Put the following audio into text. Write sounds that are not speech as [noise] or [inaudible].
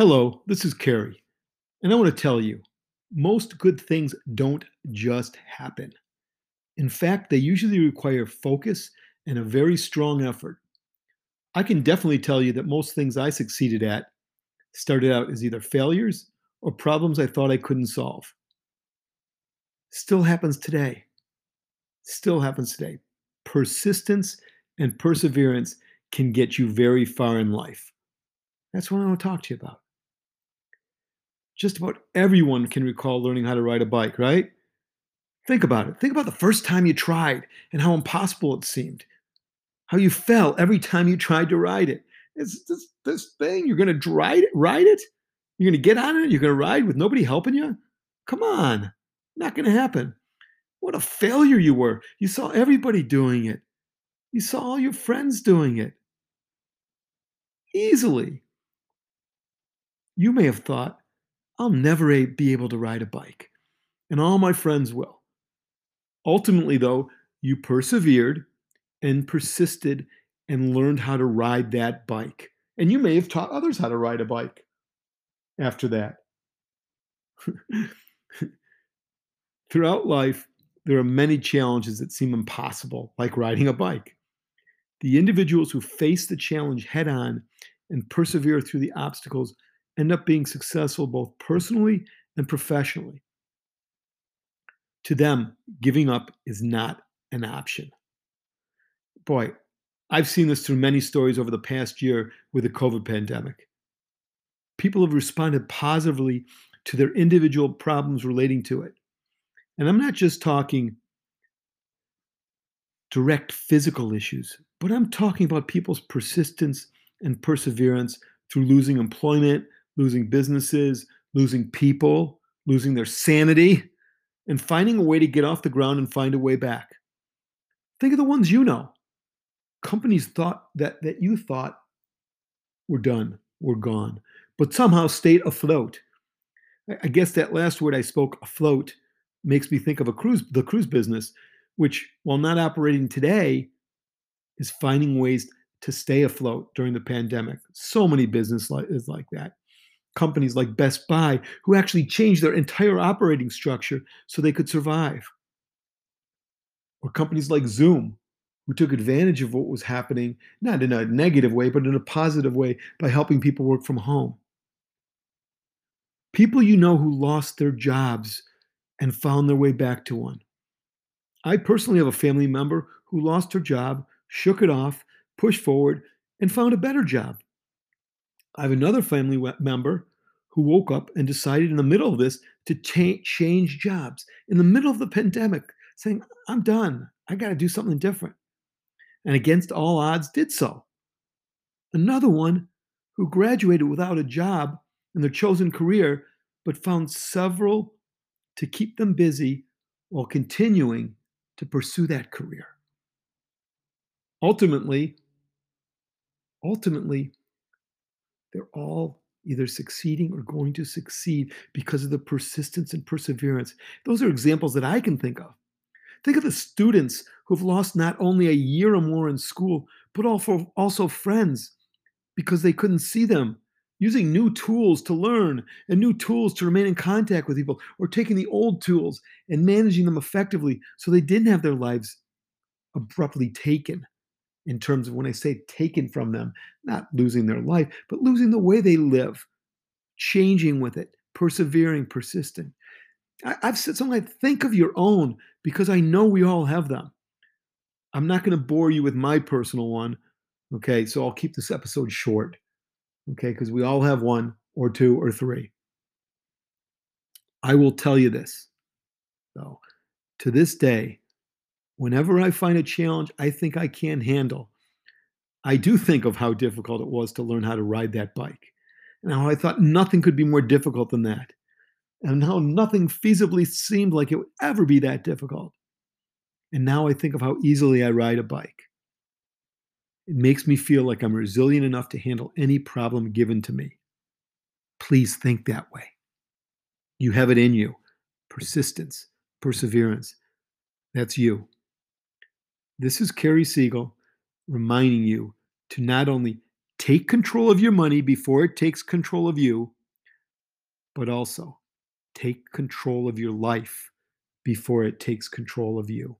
Hello, this is Carrie, and I want to tell you most good things don't just happen. In fact, they usually require focus and a very strong effort. I can definitely tell you that most things I succeeded at started out as either failures or problems I thought I couldn't solve. Still happens today. Still happens today. Persistence and perseverance can get you very far in life. That's what I want to talk to you about. Just about everyone can recall learning how to ride a bike, right? Think about it. Think about the first time you tried and how impossible it seemed. How you fell every time you tried to ride it. It's this, this thing, you're going to ride it, ride it? You're going to get on it? You're going to ride with nobody helping you? Come on. Not going to happen. What a failure you were. You saw everybody doing it. You saw all your friends doing it. Easily. You may have thought, I'll never be able to ride a bike, and all my friends will. Ultimately, though, you persevered and persisted and learned how to ride that bike. And you may have taught others how to ride a bike after that. [laughs] Throughout life, there are many challenges that seem impossible, like riding a bike. The individuals who face the challenge head on and persevere through the obstacles end up being successful both personally and professionally. To them, giving up is not an option. Boy, I've seen this through many stories over the past year with the COVID pandemic. People have responded positively to their individual problems relating to it. And I'm not just talking direct physical issues, but I'm talking about people's persistence and perseverance through losing employment, losing businesses, losing people, losing their sanity, and finding a way to get off the ground and find a way back. Think of the ones you know. Companies thought that, that you thought were done, were gone, but somehow stayed afloat. I guess that last word I spoke, afloat, makes me think of a cruise, the cruise business, which, while not operating today, is finding ways to stay afloat during the pandemic. So many businesses like that companies like Best Buy who actually changed their entire operating structure so they could survive. Or companies like Zoom who took advantage of what was happening, not in a negative way, but in a positive way by helping people work from home. People you know who lost their jobs and found their way back to one. I personally have a family member who lost her job, shook it off, pushed forward, and found a better job. I have another family member who woke up and decided in the middle of this to cha- change jobs in the middle of the pandemic, saying, I'm done. I got to do something different. And against all odds, did so. Another one who graduated without a job in their chosen career, but found several to keep them busy while continuing to pursue that career. Ultimately, ultimately, they're all either succeeding or going to succeed because of the persistence and perseverance. Those are examples that I can think of. Think of the students who've lost not only a year or more in school, but also, friends because they couldn't see them. Using new tools to learn and new tools to remain in contact with people, or taking the old tools and managing them effectively so they didn't have their lives abruptly taken in terms of when I say taken from them, not losing their life, but losing the way they live, changing with it, persevering, persisting. I, have said something like, think of your own because I know we all have them. I'm not going to bore you with my personal one. Okay, so I'll keep this episode short. Okay, because we all have one or two or three. I will tell you this, though. To this day, whenever I find a challenge I think I can handle, I do think of how difficult it was to learn how to ride that bike. And how I thought nothing could be more difficult than that. And how nothing feasibly seemed like it would ever be that difficult. And now I think of how easily I ride a bike. It makes me feel like I'm resilient enough to handle any problem given to me. Please think that way. You have it in you persistence, perseverance. That's you. This is Carrie Siegel reminding you to not only take control of your money before it takes control of you, but also take control of your life before it takes control of you.